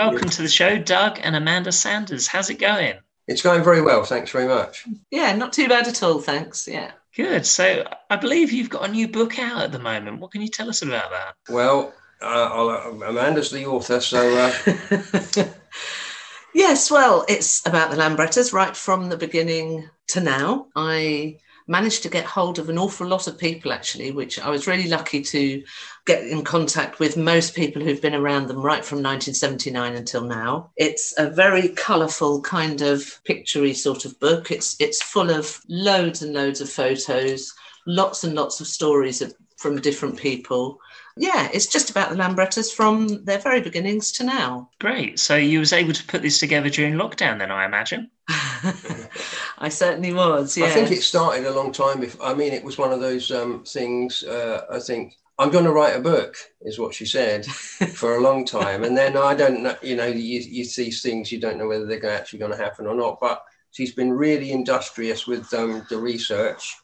welcome to the show Doug and Amanda Sanders. How's it going? It's going very well. Thanks very much. Yeah, not too bad at all, thanks. Yeah. Good. So I believe you've got a new book out at the moment. What can you tell us about that? Well, uh, I'll, uh, Amanda's the author, so uh, Yes, well, it's about the Lambrettas right from the beginning to now. I managed to get hold of an awful lot of people, actually, which I was really lucky to get in contact with most people who've been around them right from 1979 until now. It's a very colourful kind of picturey sort of book. It's it's full of loads and loads of photos, lots and lots of stories of, from different people. Yeah, it's just about the Lambrettas from their very beginnings to now. Great. So you was able to put this together during lockdown then, I imagine? I certainly was. Yeah. I think it started a long time before. I mean, it was one of those um, things. Uh, I think I'm going to write a book, is what she said, for a long time, and then I don't know. You know, you, you see things, you don't know whether they're actually going to happen or not. But she's been really industrious with um, the research,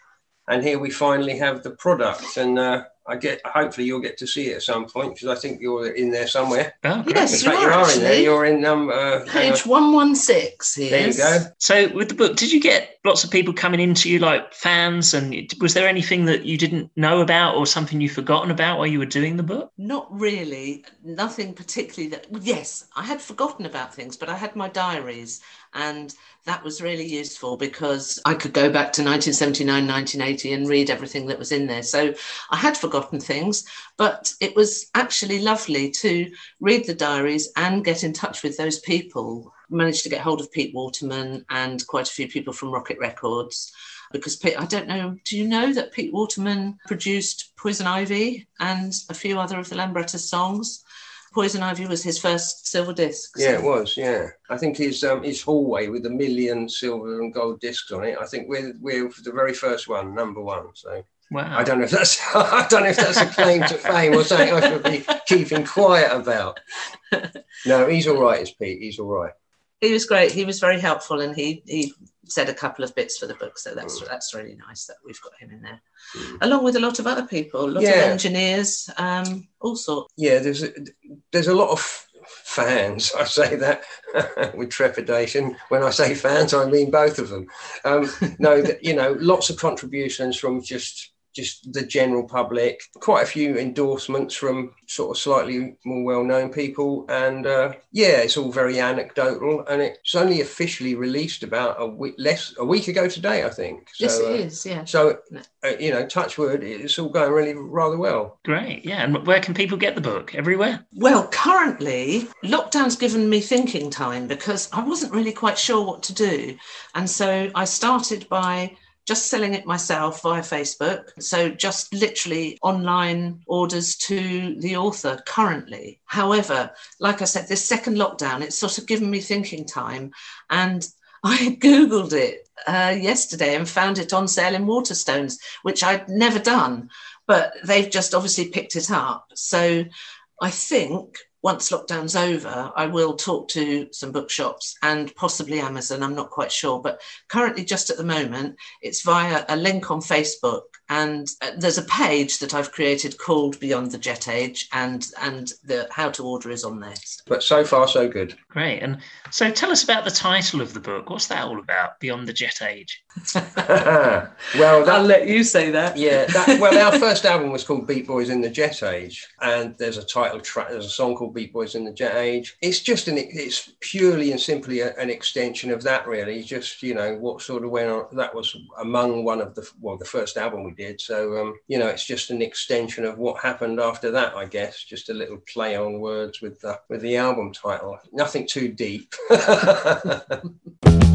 and here we finally have the product, and. Uh, I get. Hopefully, you'll get to see it at some point because I think you're in there somewhere. Oh. Yes, In fact, you you are, are in there. You're in um. Uh, Page 116 here. there you go. So with the book, did you get lots of people coming into you like fans? And was there anything that you didn't know about or something you've forgotten about while you were doing the book? Not really. Nothing particularly that. Yes, I had forgotten about things, but I had my diaries, and that was really useful because I could go back to 1979, 1980 and read everything that was in there. So I had forgotten things, but it was actually lovely to read the diaries and get in touch with those people. Managed to get hold of Pete Waterman and quite a few people from Rocket Records. Because Pete, I don't know, do you know that Pete Waterman produced Poison Ivy and a few other of the Lambretta songs? Poison Ivy was his first silver disc. Yeah, it was. Yeah, I think his um, his hallway with a million silver and gold discs on it. I think we're we're the very first one, number one. So Wow. I don't know if that's I don't know if that's a claim to fame or something I should be keeping quiet about. No, he's all right. Is Pete? He's all right. He was great. He was very helpful, and he he said a couple of bits for the book. So that's that's really nice that we've got him in there, along with a lot of other people, a lot of engineers, um, all sorts. Yeah, there's a, there's a lot of fans. I say that with trepidation. When I say fans, I mean both of them. Um, no, you know, lots of contributions from just just the general public. Quite a few endorsements from sort of slightly more well-known people, and uh, yeah, it's all very anecdotal. And it's only officially released about a week less a week ago today, I think. So, yes, it uh, is. Yeah. So, uh, you know, touch wood, it's all going really rather well. Great. Yeah. And where can people get the book? Everywhere? Well, currently, lockdown's given me thinking time because I wasn't really quite sure what to do. And so I started by just selling it myself via Facebook. So just literally online orders to the author currently. However, like I said, this second lockdown, it's sort of given me thinking time. And I Googled it uh, yesterday and found it on sale in Waterstones, which I'd never done, but they've just obviously picked it up. So I think once lockdown's over, I will talk to some bookshops and possibly Amazon. I'm not quite sure, but currently, just at the moment, it's via a link on Facebook. And uh, there's a page that I've created called Beyond the Jet Age, and and the how to order is on there. But so far, so good. Great. And so tell us about the title of the book. What's that all about, Beyond the Jet Age? well, I'll let you say that. yeah, that, well, our first album was called Beat Boys in the Jet Age, and there's a title track. There's a song called Beat Boys in the Jet Age. It's just an, it's purely and simply a, an extension of that, really. Just you know what sort of went on. That was among one of the well, the first album we did. So um, you know, it's just an extension of what happened after that, I guess. Just a little play on words with the with the album title. Nothing too deep.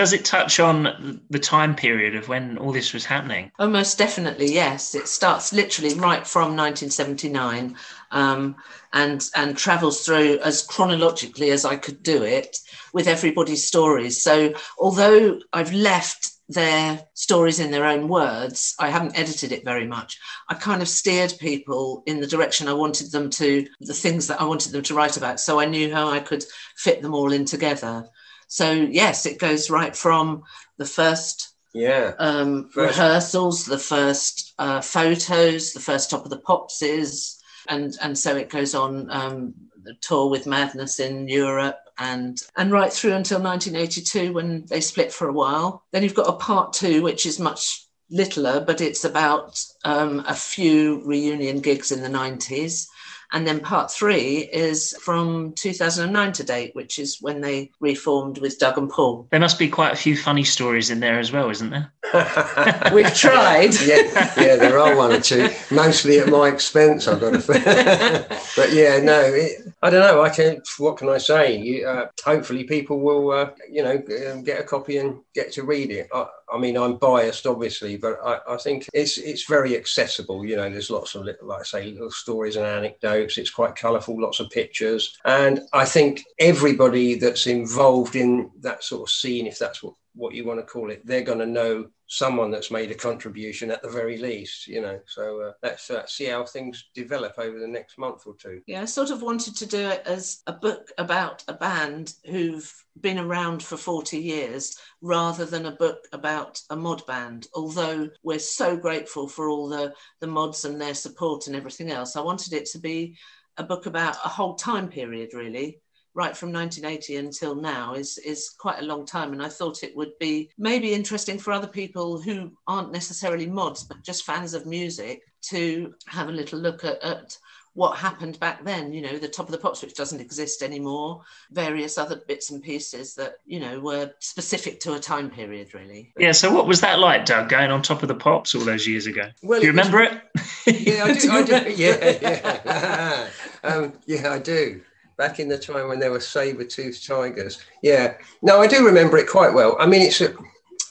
Does it touch on the time period of when all this was happening? Oh, most definitely, yes. It starts literally right from 1979 um, and and travels through as chronologically as I could do it with everybody's stories. So although I've left their stories in their own words, I haven't edited it very much. I kind of steered people in the direction I wanted them to, the things that I wanted them to write about. So I knew how I could fit them all in together. So yes, it goes right from the first yeah. um, First- rehearsals, the first uh, photos, the first top of the popses, and and so it goes on um, the tour with Madness in Europe and and right through until 1982 when they split for a while. Then you've got a part two, which is much littler, but it's about um, a few reunion gigs in the 90s. And then part three is from 2009 to date, which is when they reformed with Doug and Paul. There must be quite a few funny stories in there as well, isn't there? We've tried. yeah, yeah, there are one or two, mostly at my expense. I've got to but yeah, no, it, I don't know. I can. What can I say? You, uh, hopefully, people will, uh, you know, um, get a copy and get to read it. I, I mean, I'm biased, obviously, but I, I, think it's it's very accessible. You know, there's lots of little, like I say, little stories and anecdotes. It's quite colourful, lots of pictures, and I think everybody that's involved in that sort of scene, if that's what what you want to call it, they're going to know someone that's made a contribution at the very least, you know. So uh, let's uh, see how things develop over the next month or two. Yeah, I sort of wanted to do it as a book about a band who've been around for 40 years rather than a book about a mod band. Although we're so grateful for all the, the mods and their support and everything else, I wanted it to be a book about a whole time period, really right from 1980 until now is is quite a long time and i thought it would be maybe interesting for other people who aren't necessarily mods but just fans of music to have a little look at, at what happened back then you know the top of the pops which doesn't exist anymore various other bits and pieces that you know were specific to a time period really Yeah. So what was that like, Doug, going on top of the pops all those years ago? Well, do you it was- remember it? yeah, I do. I do. Yeah, yeah. um, yeah, I do. Back in the time when there were saber-toothed tigers. Yeah. No, I do remember it quite well. I mean, it's a,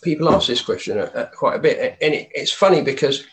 people ask this question quite a bit, and it, it's funny because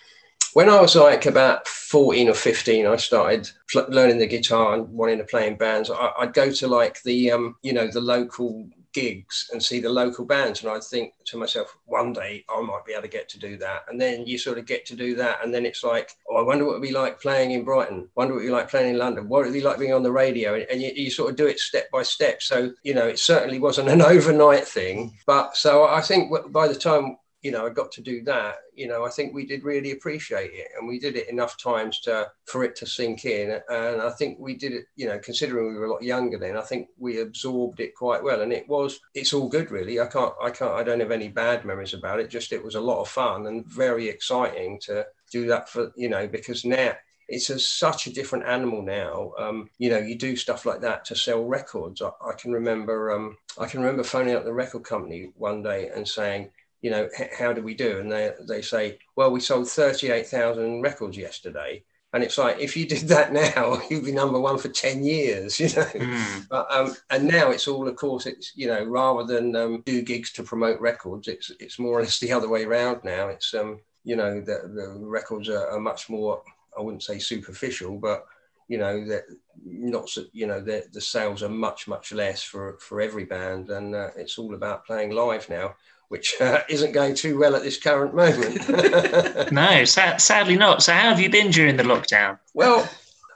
when I was like about 14 or 15, I started learning the guitar and wanting to play in bands. I, I'd go to like the, um, you know, the local gigs and see the local bands. And I'd think to myself, one day I might be able to get to do that. And then you sort of get to do that. And then it's like, oh, I wonder what it'd be like playing in Brighton. Wonder what it'd like playing in London. What it'd be like being on the radio. And, and you, you sort of do it step by step. So, you know, it certainly wasn't an overnight thing. But so I think by the time you know, I got to do that, you know, I think we did really appreciate it and we did it enough times to for it to sink in. And I think we did it, you know, considering we were a lot younger then, I think we absorbed it quite well. And it was it's all good really. I can't I can't I don't have any bad memories about it. Just it was a lot of fun and very exciting to do that for, you know, because now it's a, such a different animal now. Um, you know, you do stuff like that to sell records. I, I can remember, um, I can remember phoning up the record company one day and saying, you know, how do we do? And they they say, well, we sold thirty eight thousand records yesterday. And it's like if you did that now, you'd be number one for ten years, you know. Mm. But um, and now it's all, of course, it's you know, rather than um, do gigs to promote records, it's it's more or less the other way around now. It's um, you know, the the records are, are much more, I wouldn't say superficial, but you know that not so, you know the the sales are much much less for for every band, and uh, it's all about playing live now, which uh, isn't going too well at this current moment. No, sa- sadly not. So how have you been during the lockdown? Well,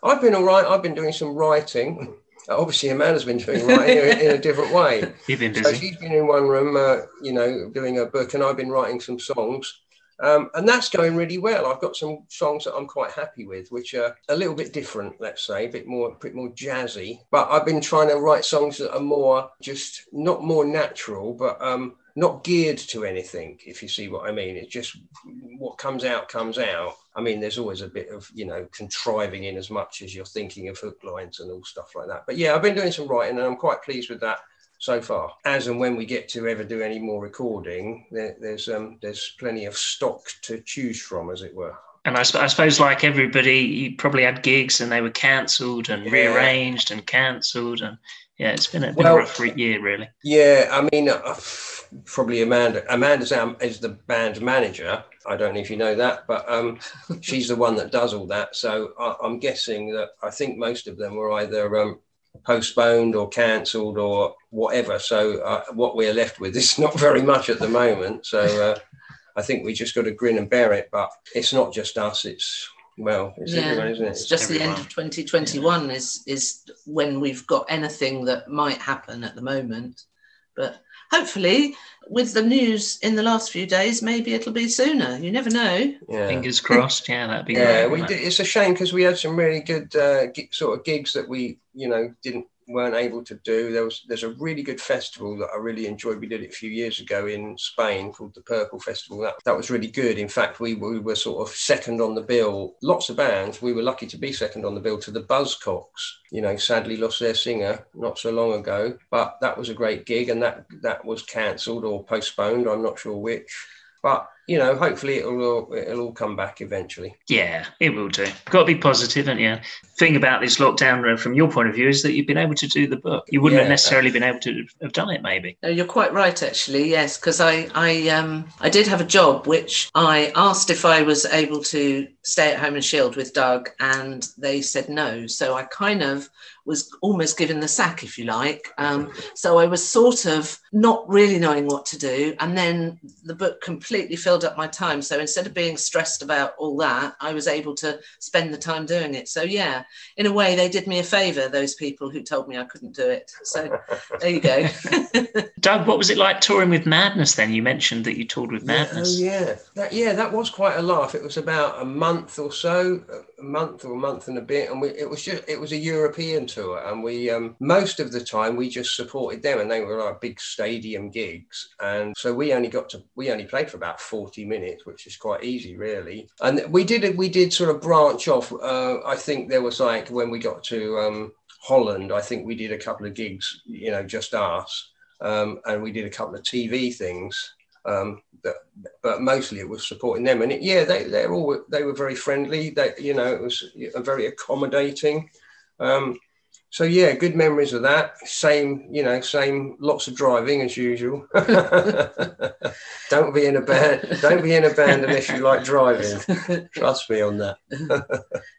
I've been all right. I've been doing some writing. Obviously, Amanda's been doing writing in, a- in a different way. You've been So busy. she's been in one room, uh, you know, doing a book, and I've been writing some songs. Um, and that's going really well. I've got some songs that I'm quite happy with, which are a little bit different, let's say, a bit more, a bit more jazzy. But I've been trying to write songs that are more, just not more natural, but um, not geared to anything. If you see what I mean, it's just what comes out comes out. I mean, there's always a bit of you know contriving in as much as you're thinking of hook lines and all stuff like that. But yeah, I've been doing some writing, and I'm quite pleased with that so far. As and when we get to ever do any more recording, there, there's um, there's plenty of stock to choose from, as it were. And I, I suppose, like everybody, you probably had gigs and they were cancelled and Yeah. rearranged and cancelled. And yeah, it's been a, been Well- a rough year, really. Yeah, I mean, uh, probably Amanda. Amanda's our, is the band manager. I don't know if you know that, but um, she's the one that does all that. So I, I'm guessing that I think most of them were either um, postponed or cancelled or whatever. So uh, what we're left with is not very much at the moment. So uh, I think we just got to grin and bear it. But it's not just us. It's well, it's Yeah, everyone, isn't it? It's just the end of 2021 is is when we've got anything that might happen at the moment. But hopefully, with the news in the last few days, maybe it'll be sooner. You never know. yeah. Fingers crossed. Yeah, that'd be Yeah, great. we did. It's a shame because we had some really good uh, gi- sort of gigs that we, you know, didn't weren't able to do. There was there's a really good festival that I really enjoyed. We did it a few years ago in Spain called the Purple Festival. That that was really good. In fact, we, we were sort of second on the bill. Lots of bands. We were lucky to be second on the bill to the Buzzcocks. You know, sadly lost their singer not so long ago, but that was a great gig, and that that was cancelled or postponed. I'm not sure which. But you know, hopefully it'll all, it'll all come back eventually. Yeah, it will do. Got to be positive, haven't you? Thing about this lockdown, from your point of view, is that you've been able to do the book. You wouldn't have necessarily been able to have done it, maybe. No, you're quite right, actually. Yes, because I, I, um, I did have a job which I asked if I was able to stay at home and shield with Doug, and they said no. So I kind of was almost given the sack, if you like. Um, so I was sort of not really knowing what to do, and then the book completely filled up my time. So instead of being stressed about all that, I was able to spend the time doing it. So yeah, in a way, they did me a favour. Those people who told me I couldn't do it. So there you go. Doug, what was it like touring with Madness then? You mentioned that you toured with Madness. Yeah, oh yeah, that yeah, that was quite a laugh. It was about a month or so, a month or a month and a bit, and we, it was just it was a European tour, and we um, most of the time we just supported them, and they were like big stadium gigs, and so we only got to we only played for about forty minutes, which is quite easy really, and we did we did sort of branch off. Uh, I think there was like when we got to um, Holland, I think we did a couple of gigs, you know, just us, um, and we did a couple of TV things. Um, that, but mostly it was supporting them, and it, yeah, they they're all they were very friendly. They you know it was very accommodating. Um, so yeah, good memories of that. Same, you know, same lots of driving as usual. don't be in a band. Don't be in a band unless you like driving. Trust me on that.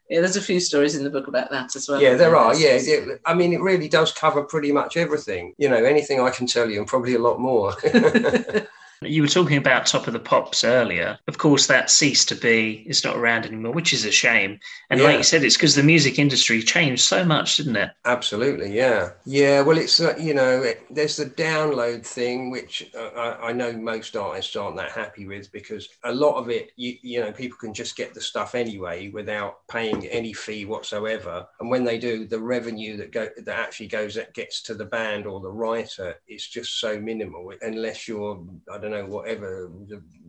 Yeah, there's a few stories in the book about that as well. Yeah, there are. Yeah, it, I mean, it really does cover pretty much everything. You know, anything I can tell you, and probably a lot more. You were talking about Top of the Pops earlier. Of course, that ceased to be. It's not around anymore, which is a shame. And like you said, it's because the music industry changed so much, didn't it? Absolutely, yeah, yeah. Well, it's uh, you know, it, there's the download thing, which uh, I, I know most artists aren't that happy with because a lot of it, you, you know, people can just get the stuff anyway without paying any fee whatsoever. And when they do, the revenue that go that actually goes that gets to the band or the writer is just so minimal. Unless you're, I don't know, whatever,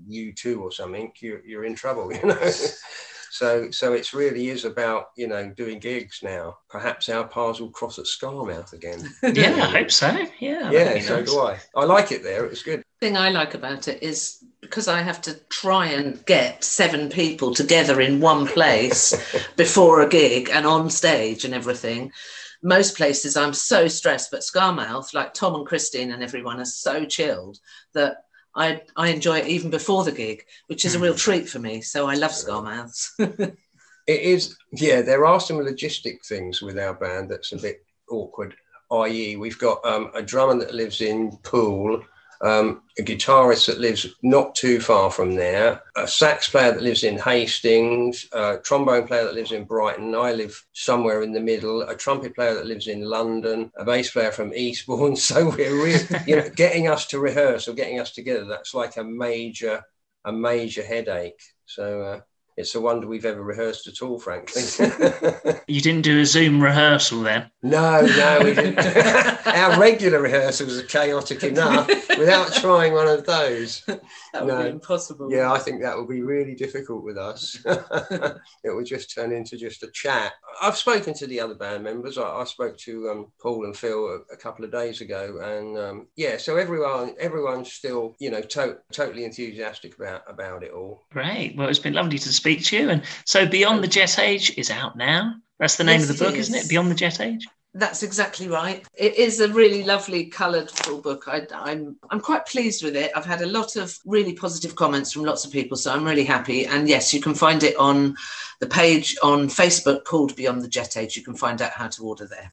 U two or something, you're, you're in trouble, you know. So, so it's really is about you know doing gigs now. Perhaps our paths will cross at Skamouth again. Yeah, I hope so. Yeah. yeah, so nice. do I. I like it there. It was good. thing I like about it is because I have to try and get seven people together in one place before a gig and on stage and everything. Most places I'm so stressed, but Skamouth, like Tom and Christine and everyone, are so chilled that I, I enjoy it even before the gig, which is a real treat for me. So I love Skamouths. It is. Yeah, there are some logistic things with our band that's a bit awkward. I.e., we've got um, a drummer that lives in Poole, um, a guitarist that lives not too far from there, a sax player that lives in Hastings, a trombone player that lives in Brighton. I live somewhere in the middle. A trumpet player that lives in London, a bass player from Eastbourne. So we're you know, getting us to rehearse or getting us together. That's like a major, a major headache. So. Uh, it's a wonder we've ever rehearsed at all, frankly. You didn't do a Zoom rehearsal then? no, no, we didn't. Our regular rehearsals are chaotic enough without trying one of those. That would No. be impossible. Yeah, I think that would be really difficult with us. it would just turn into just a chat. I've spoken to the other band members. I, I spoke to um, Paul and Phil a, a couple of days ago, and um, yeah, so everyone, everyone's still, you know, to- totally enthusiastic about about it all. Great. Well, it's been lovely to speak to you. And so, Beyond the Jet Age is out now. That's the name Yes, of the book, isn't it? Beyond the Jet Age. That's exactly right. It is a really lovely, colourful book. I, I'm I'm quite pleased with it. I've had a lot of really positive comments from lots of people, so I'm really happy. And yes, you can find it on the page on Facebook called Beyond the Jet Age. You can find out how to order there.